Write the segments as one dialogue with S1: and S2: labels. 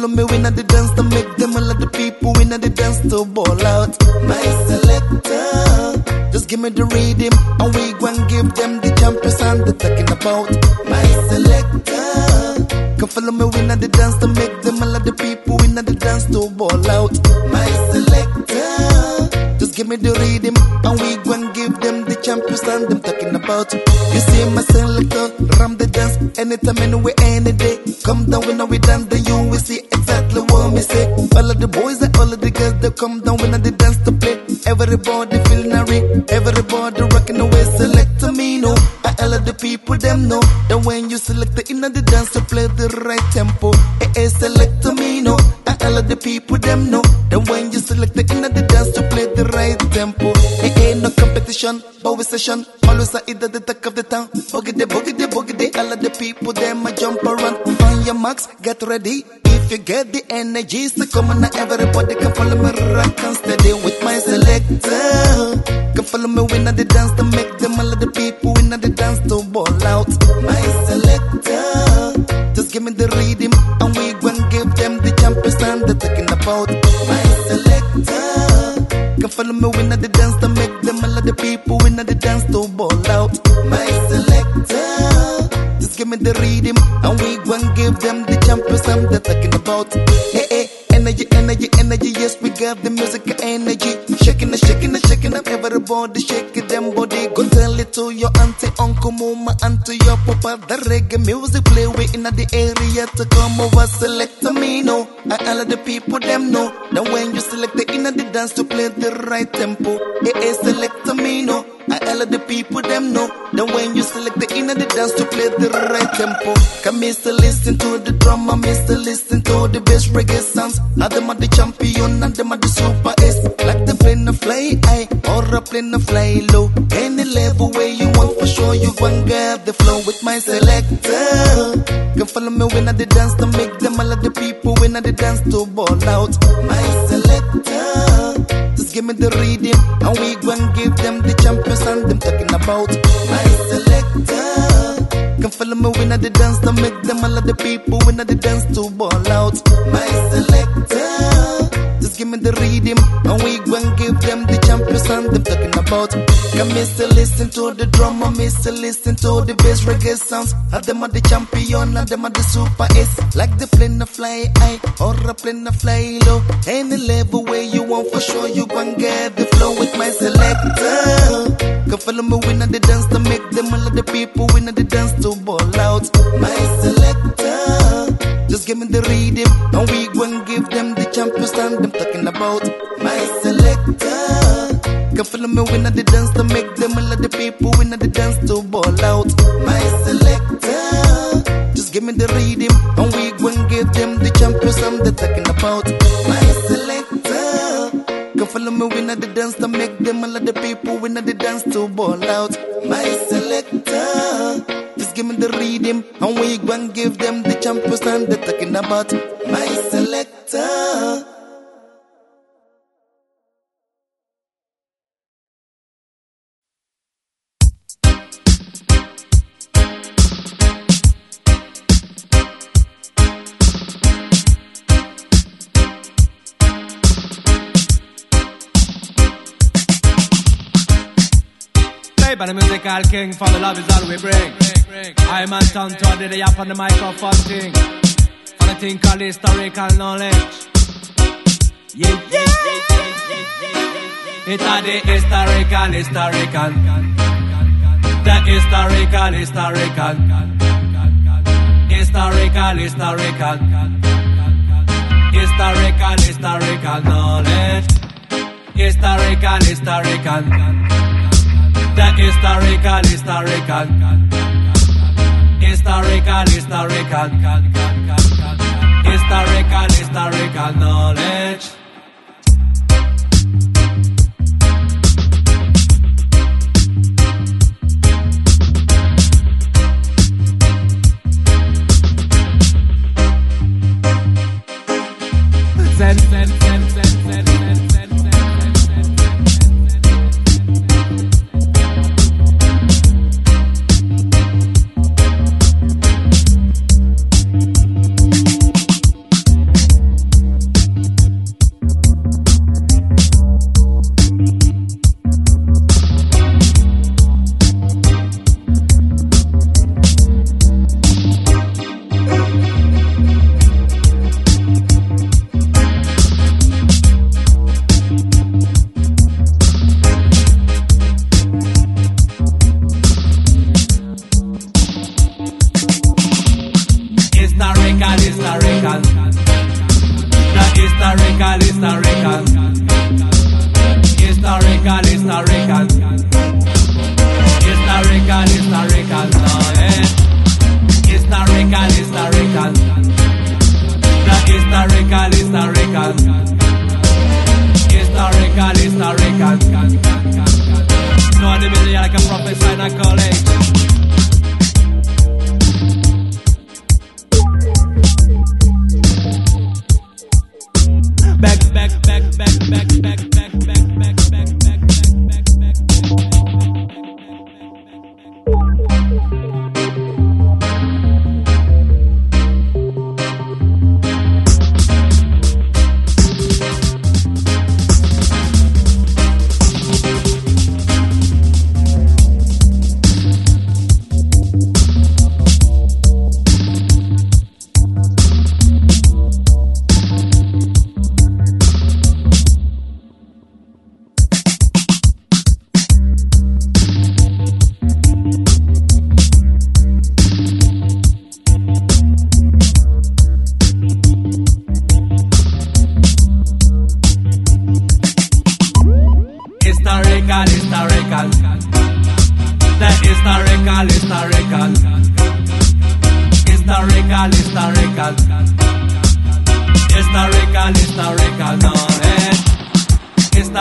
S1: follow me when I the dance to make them all of the people when I the dance to ball out. My selector. Just give me the rhythm and we go and give them the champion sound they're talking about. My selector. Come follow me when I the dance to make them all of the people when I the dance to ball out. My selector. Just give me the rhythm and we go and give them the champion sound them talking about. You see my selector, ram the dance anytime, anywhere, any day. Come down when we dance, then you will see exactly what me say. All of the boys and all of the girls, they come down when they dance to play. Everybody feeling hurry, everybody rocking away. Select to me, no. I all of the people them know that when you select the inner the dance to play the right tempo. Eh, select to me, no. I all of the people them know that when you select the inner the dance to play but we session. Always I either the talk of the town. Boogie the boogie the all of the people them a jump around. On your marks, get ready. If you get the energy, so come on now, everybody can follow me rock and steady with my selector. Come follow me when I dance to make them all of the people when I dance to ball out. My selector. Just give me the rhythm and we go and give them the champion sound they're talking about. My selector. Come follow me when I dance to make them the people when I the dance to ball out. My selector. Just give me the rhythm and we go and give them the champion sound they're talking about. Hey, hey, energy, energy, energy. Yes, we got the music energy. Shaking shaking shaking up. Everybody shake it, them body. To your auntie, uncle, mama, and to your papa. The reggae music play we in the area to come over. Select me, no. And all of the people, them know. That when you select the inner the dance to play the right tempo. It is select me, no. And all the people, them know. That when you select the inner the dance to play the right tempo. Come Mr. Listen to the drama, Mr. Listen to the best reggae sounds. Now them are the champion and them are the super S. Like the plane to fly high or a plane to fly low. Any level where you want for sure you gon' get the flow with my selector. Come follow me when I the dance to make them all of the people when I the dance to ball out. My selector. Give me the reading, and we gon' give them the champions sound them talking about. My selector. Come follow me when I the dance to make them all of the people when I the dance to ball out. My selector. Give me and we gon' give them the champion sound them talking about. Come Mr. Listen to the drama, Mr. Listen to the bass reggae sounds. And them are the champion and them are the super S. Like the plane to fly high or a plane to fly low. Any level where you want for sure you gon' get the flow with my selector. Come follow me when the dance to make them all of the people when I the dance to ball out. My selector. Just give me the rhythm and we gon' give them the sound them talking about. My selector. Come follow me when I the dance to make them all of the people when I the dance to ball out. My selector. Just give me the rhythm and we gon' give them the champions sound they're talking about. My selector. Come follow me when I the dance to make them all of the people when I the dance to ball out. My selector. Just give me the rhythm and we gon' give them the champions sound they're talking about. My selector.
S2: Musical king for the love is all we bring. I'm town to the day up on the microphone thing. For the thing called historical knowledge. Yeah, yeah. It's a the historical, historical. The historical, historical. Historical, historical. Historical, historical knowledge. Historical, historical. Historical, historical. Historical, historical. Historical, historical knowledge.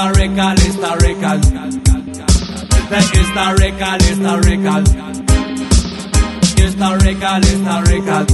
S3: historical, historical. The historical, historical. Historical, historical.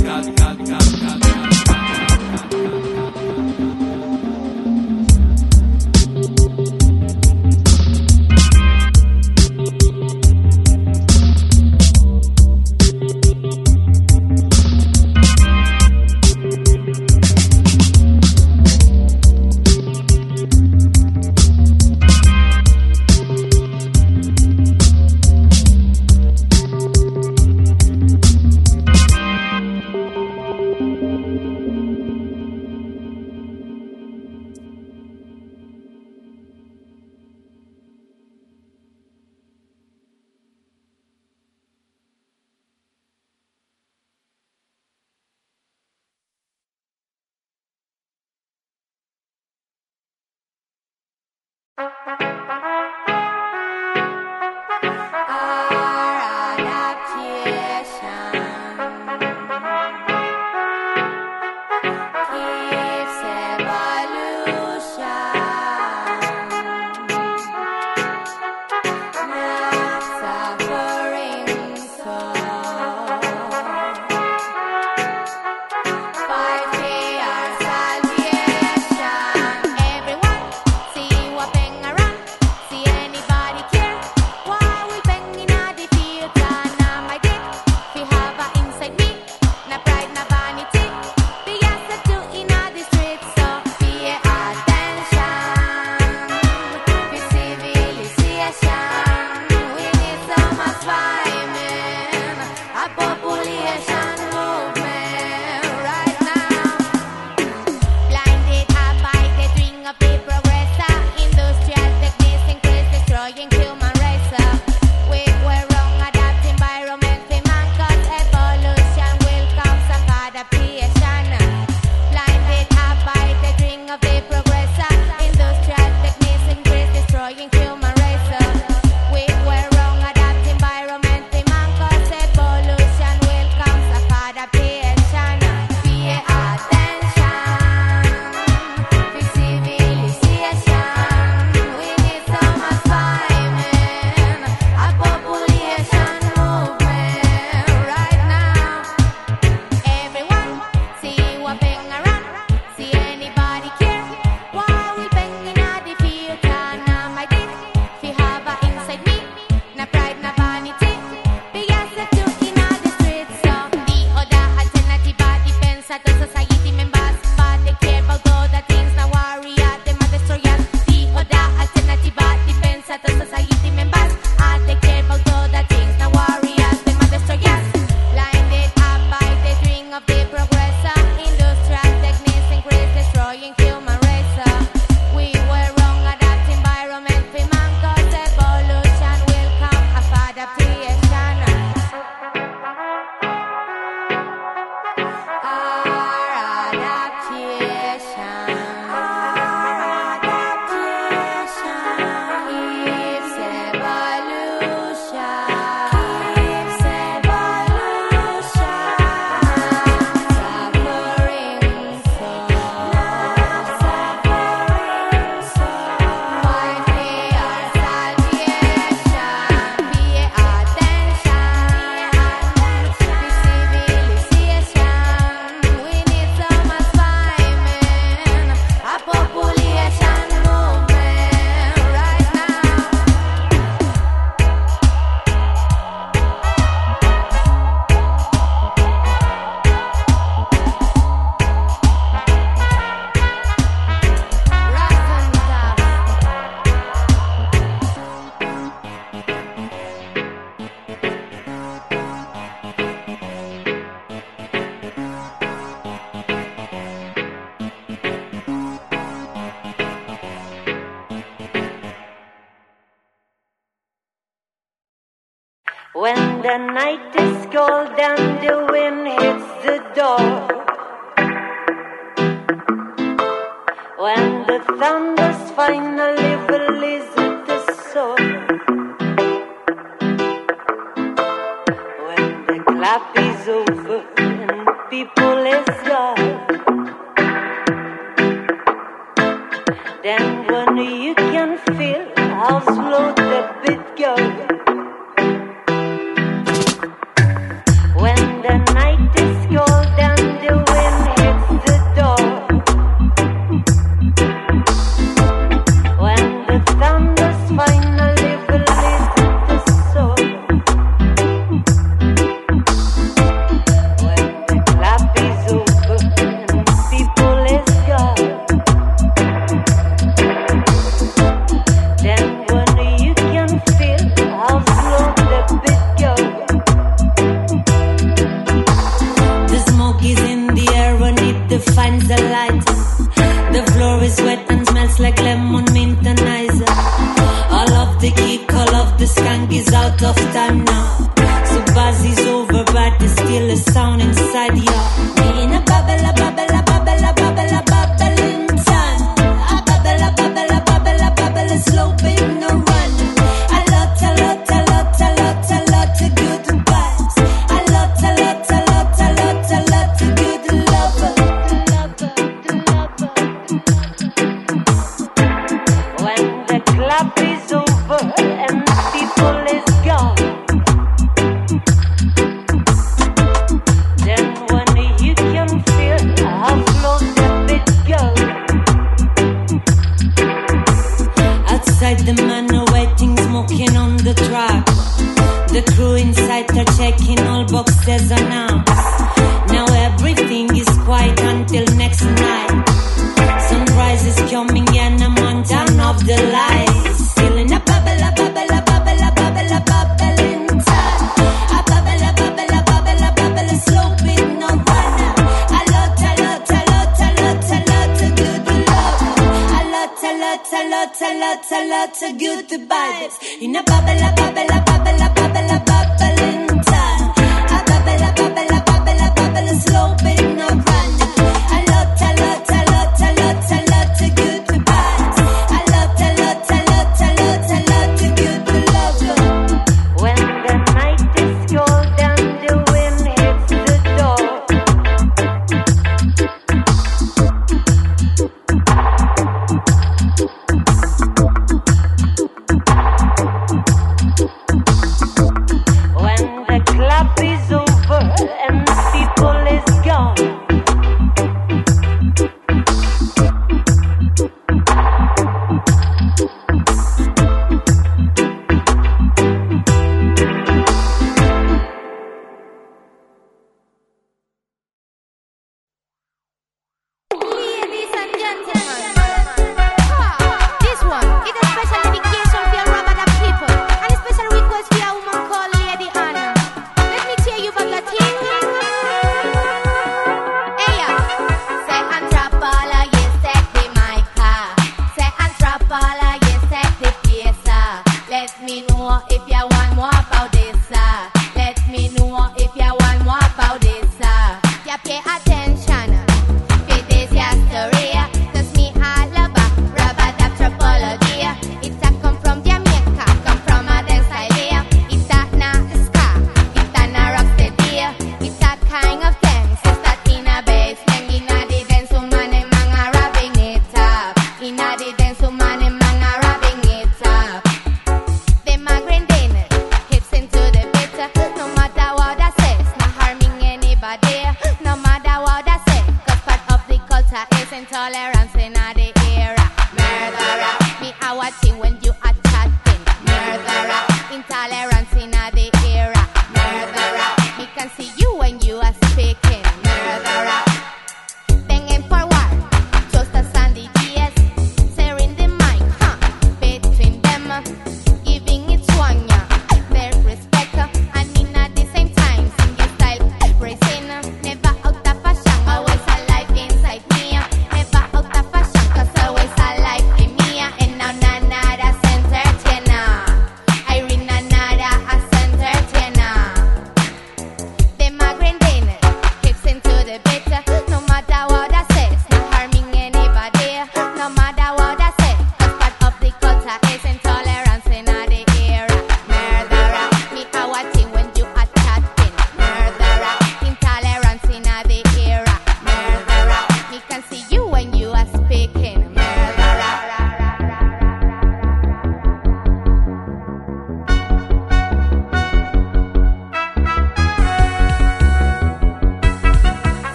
S3: Intolerance in the era. Murderer, me I watching when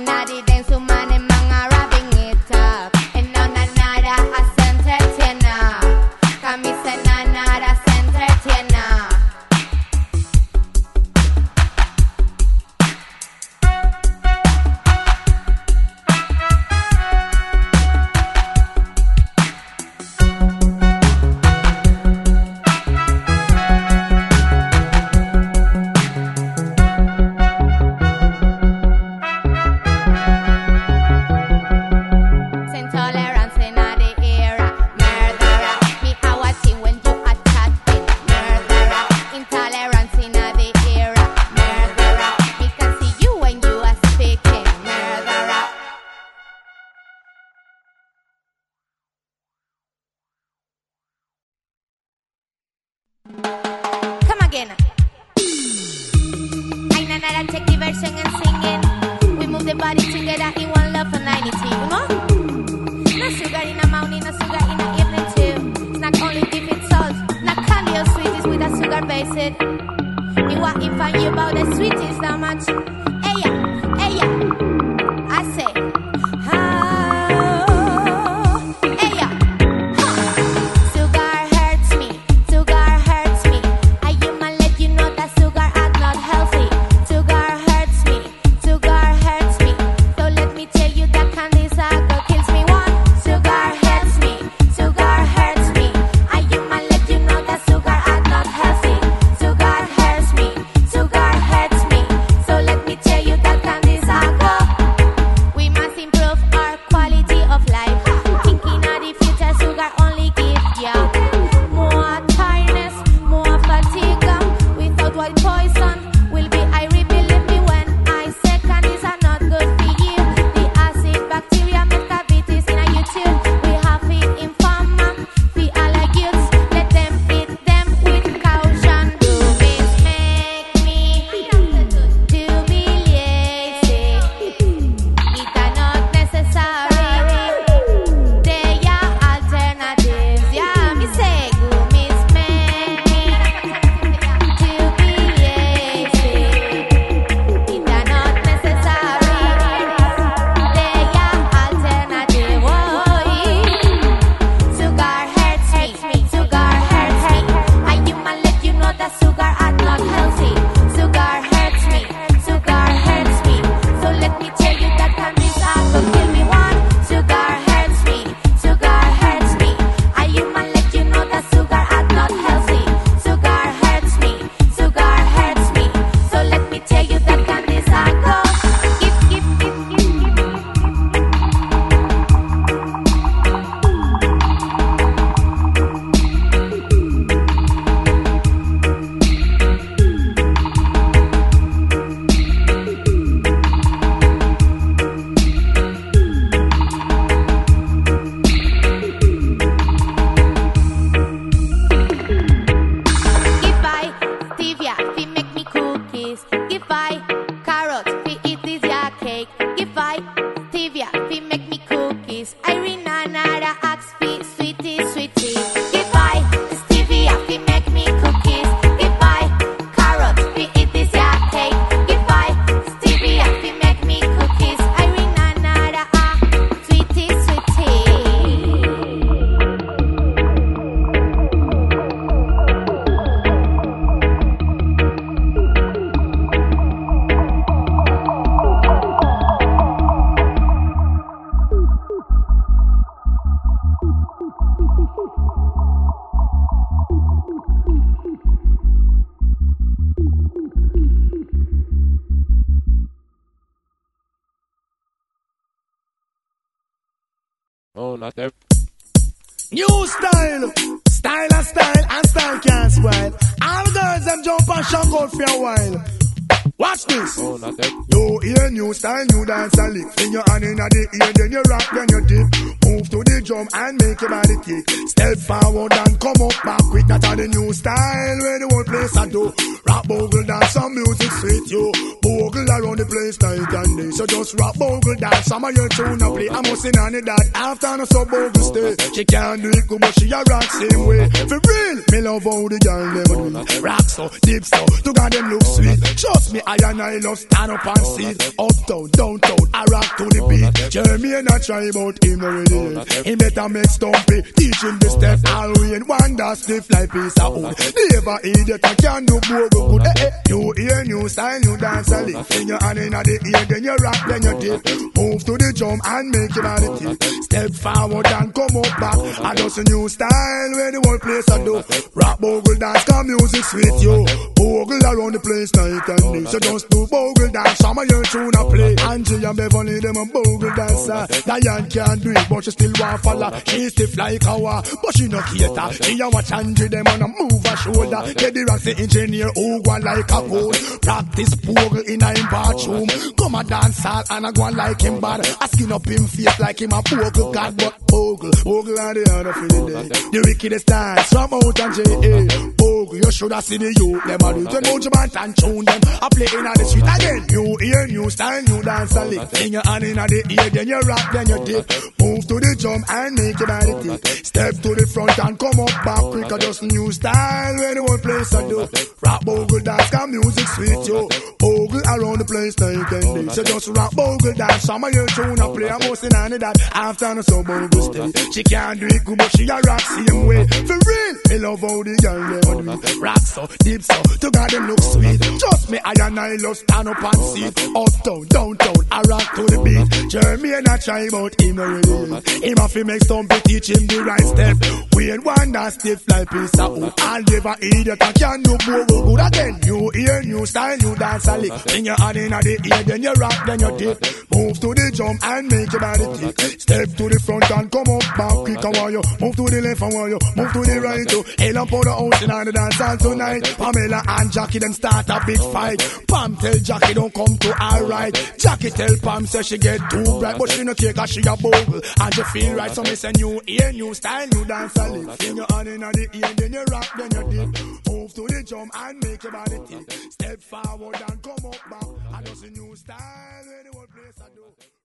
S3: naughty naughty style,
S4: new dance and lick. In your hand in the ear, then you rock, then you dip. Move to the drum and make your body kick. Step forward and come up back quick. That are the new style where the whole place I do. Rock bogle dance, some music sweet around the place night and day. So just rock bogle dance, some of your tune a play. I'm missing on it that after no so bogle stay. She can't do it good, but she a rock same way. For real, me love how the girl them do. Rock so, deep so, to God them look sweet. Trust me, I and I love stand up and see. Uptown, downtown, I rock to the beat. Jeremy and I try about him already. He better make stumpy, teach him the step. All we in one that stiff like piece of wood. Never idiot, I can't do bogle good. Eh, eh. You hear new style, new dance a lick. In your hand in the ear, then you rock, then you dip. Move to the drum and make your body tick. Step forward and come up back. I just a new style where the whole place I do. Rock bogle dance, come music sweet you. Bogle around the place night and day. So just do bogle dance, some of your tune a play. Angie and Beverly, them a bogle dancer. Diane can't do it, but she still want follow. She stiff like a but she no cater. She a watch Angie, them on a move her shoulder. Get the the engineer, who go like a pole. Practice bogle in a bathroom. Come a dance hall and I go on like him bad. I skin up him face like him a bogle god, but bogle, bogle are the other for the day. The wickedest dance from out and J.A. Bogle, you should have seen the youth. Them a do when Mojo and tune them. I play in the street again. New ear, new style, new dance and lick. Sing your hand in the ear, then you rock, then you dip. Move to the drum and make your body tick. Step to the front and come up back quick. Just new style when the whole place I do. Rock bogle dance, got music sweet yo. Bogle around the place like and day. So just rock bogle dance. Some of your tune I play, I'm most in any that. After no so bogle stay. She can't do it good, but she a rock same way. For real, me love how the girl them do. Rock so, deep so, to God them look sweet. Just me, I and I love stand up and see. Uptown, downtown, I rock to the beat. Jeremy and I try but him no really. Him have to make stumpy teach him the right step. We ain't one that stiff like piece of wood. I'll never idiot I can do bogle good again. New ear, new style, new dance a lick. Sing your hand in the ear, then you rock, then you dip. Move to the jump and make your body tick. Step to the front and come up back quick. I want you move to the left, I want you move to the right. Too. Hell up on the house in the dance hall tonight. Pamela and Jackie them start a big fight. Pam tell Jackie don't come to her right. Jackie tell Pam say she get too bright, but she no care 'cause she a bogle and she feel right. So me say new ear, new style, new dance. Sing your hand in the ear, then you rock, then you jump and make your body tick. Step forward and come up back. I just a new style, any one place I do.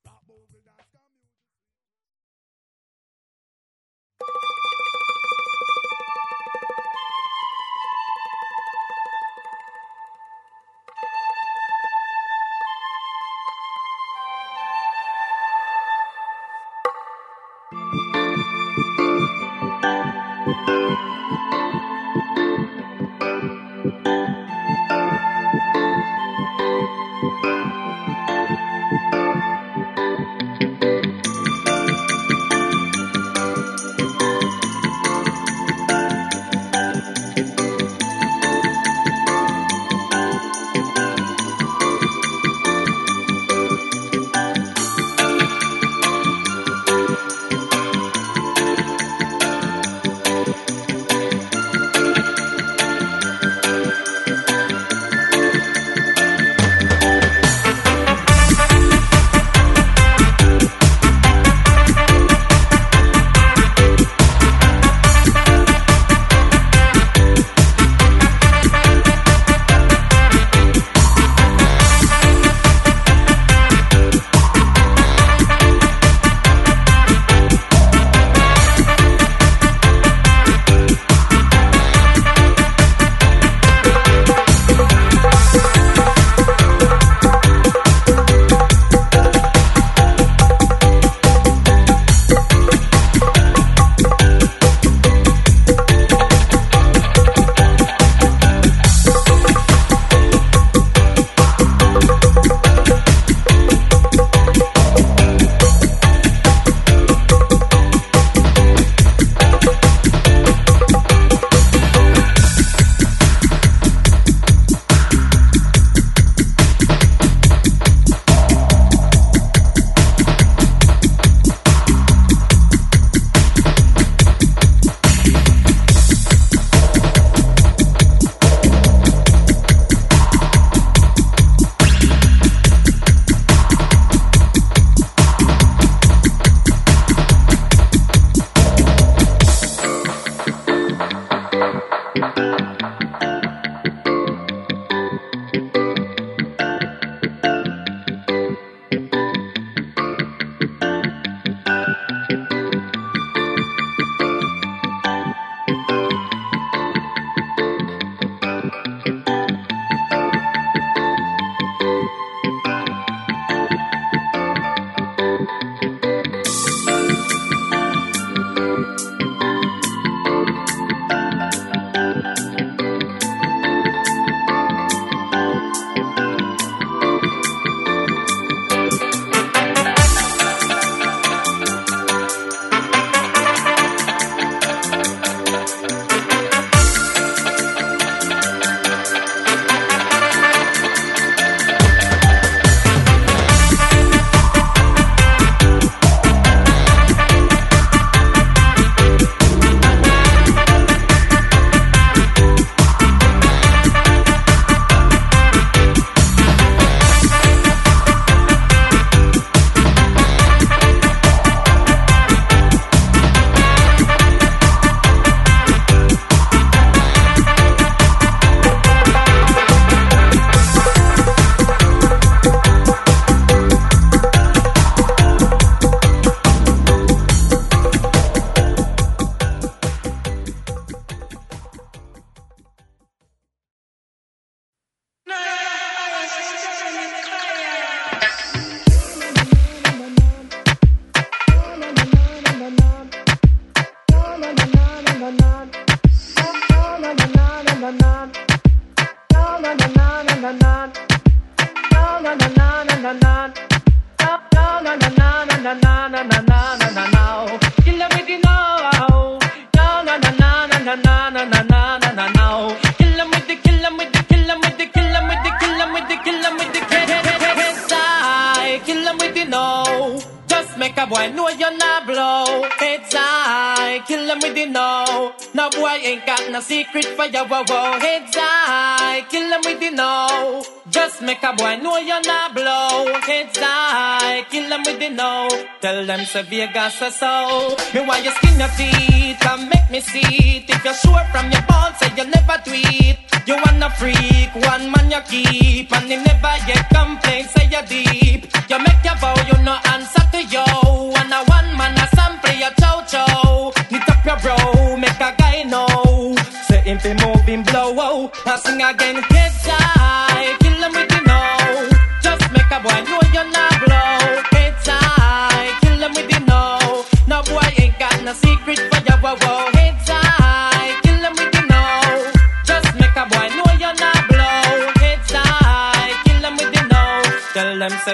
S2: Severe gas assault. Me why your skin a feel.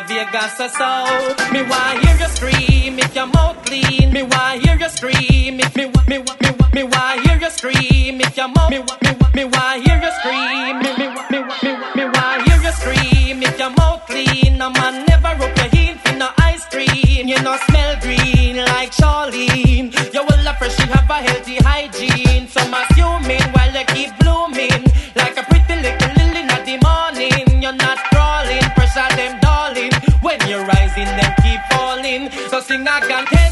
S2: the Vegas or. Me why hear you scream if your mouth clean. Me why hear you scream if me me me me why hear you scream if your mouth me sing that gun.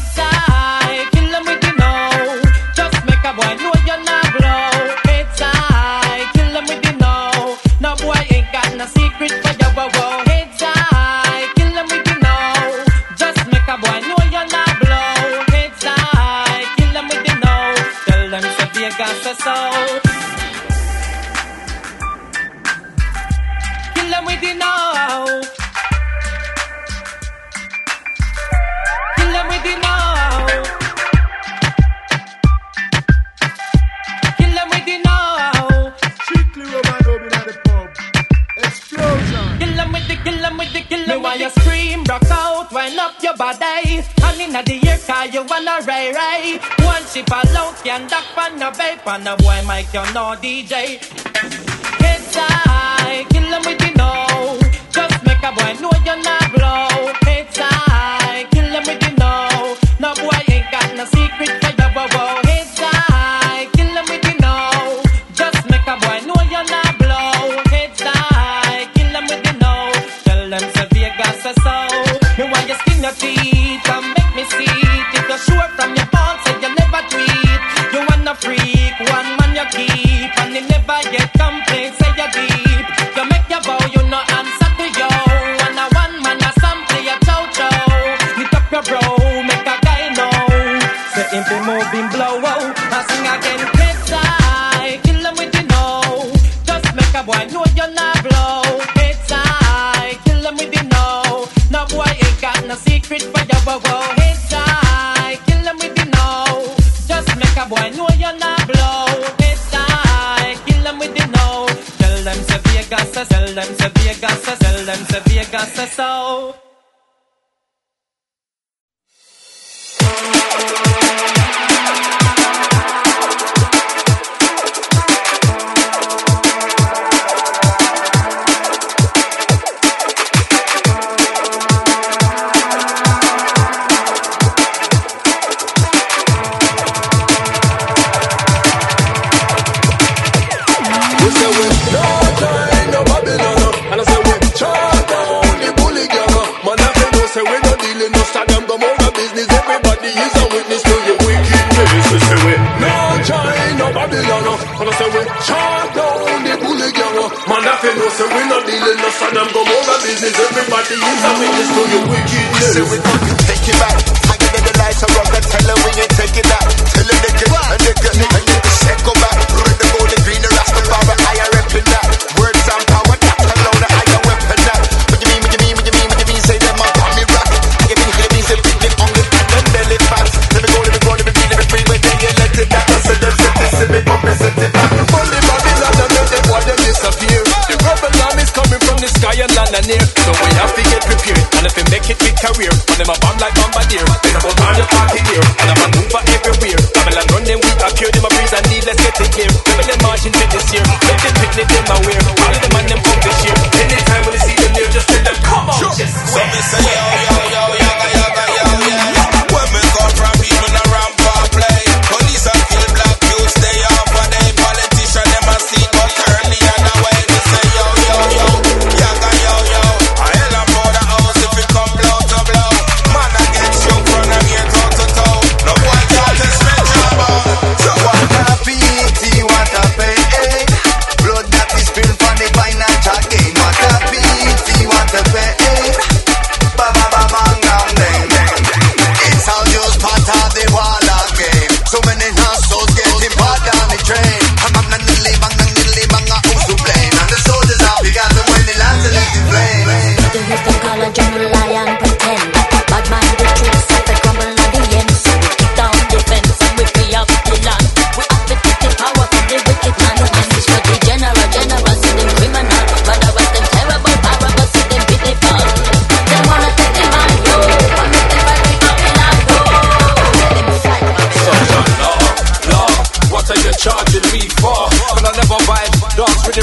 S2: on the boy Mike, you're no DJ. It's I kill him with the know. Just make a boy know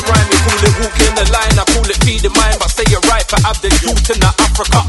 S5: rhyme. You
S6: call
S7: it walking the line, I call it feeding mine. But say you're right, but Abdul Youth in the Africa.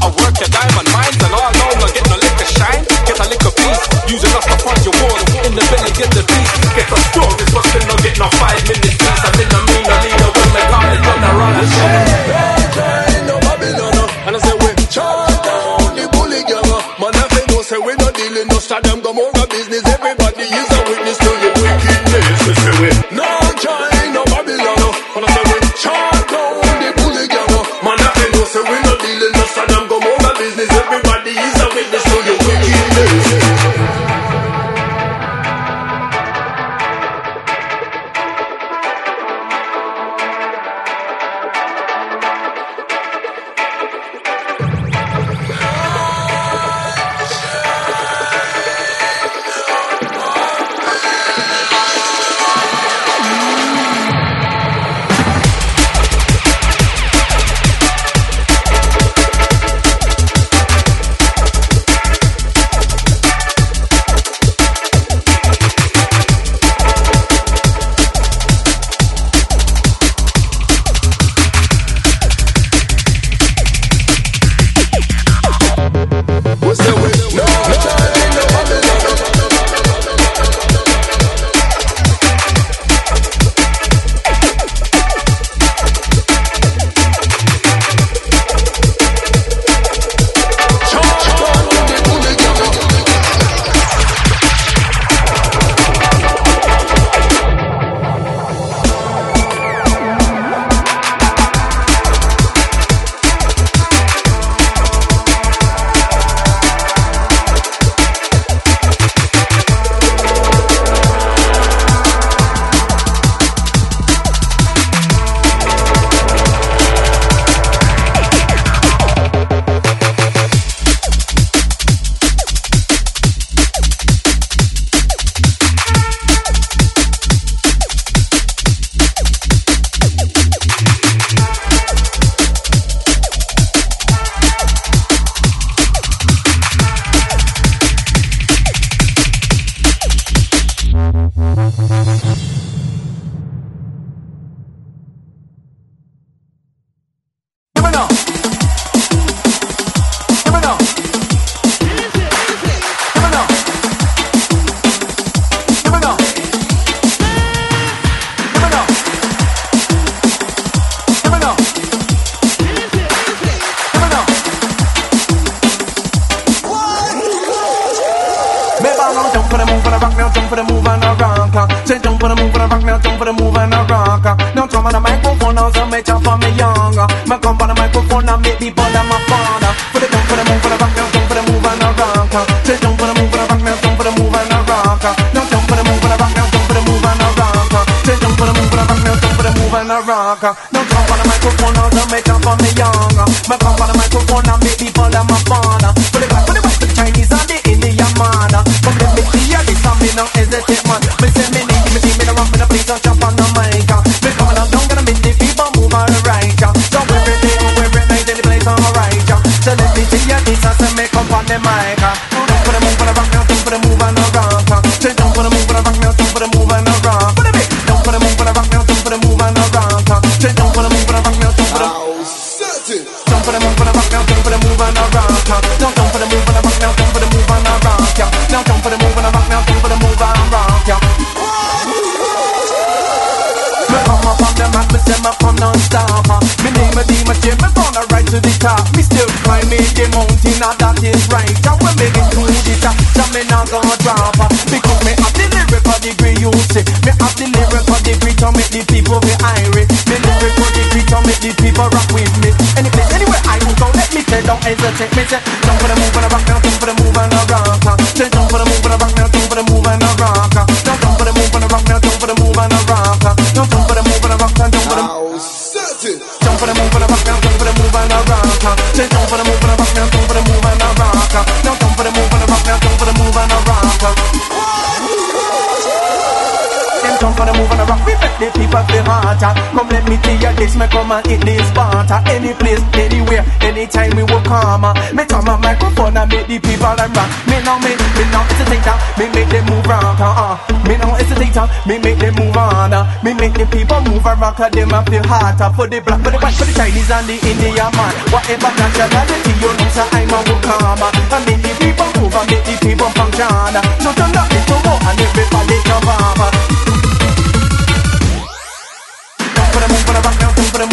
S8: Uh.
S7: Because me have the lyrical degree, you see. Me have the lyrical degree to make the people be irate Me lyrical degree to make the people rock with me. Any place, anywhere I go, let me say, don't hesitate. Me say, jump for the move and a rock, now jump for the move and a rock. Say jump for the move harder. Come let me tell you this, me come and hit this Sparta. Any place, anywhere, anytime we will come. Me turn my microphone and make the people them rock. Me now, me, me now hesitate, uh. me make them move rock. Uh, uh. Me now hesitate, uh. me make them move on. Me make the people move and rock, uh, them up feel. Uh. For the black, for the white, for the Chinese and the Indian man. Whatever nationality you so I'm a uh. And make the people move and make the people function. So turn up into more and everybody come up. Uh. Jump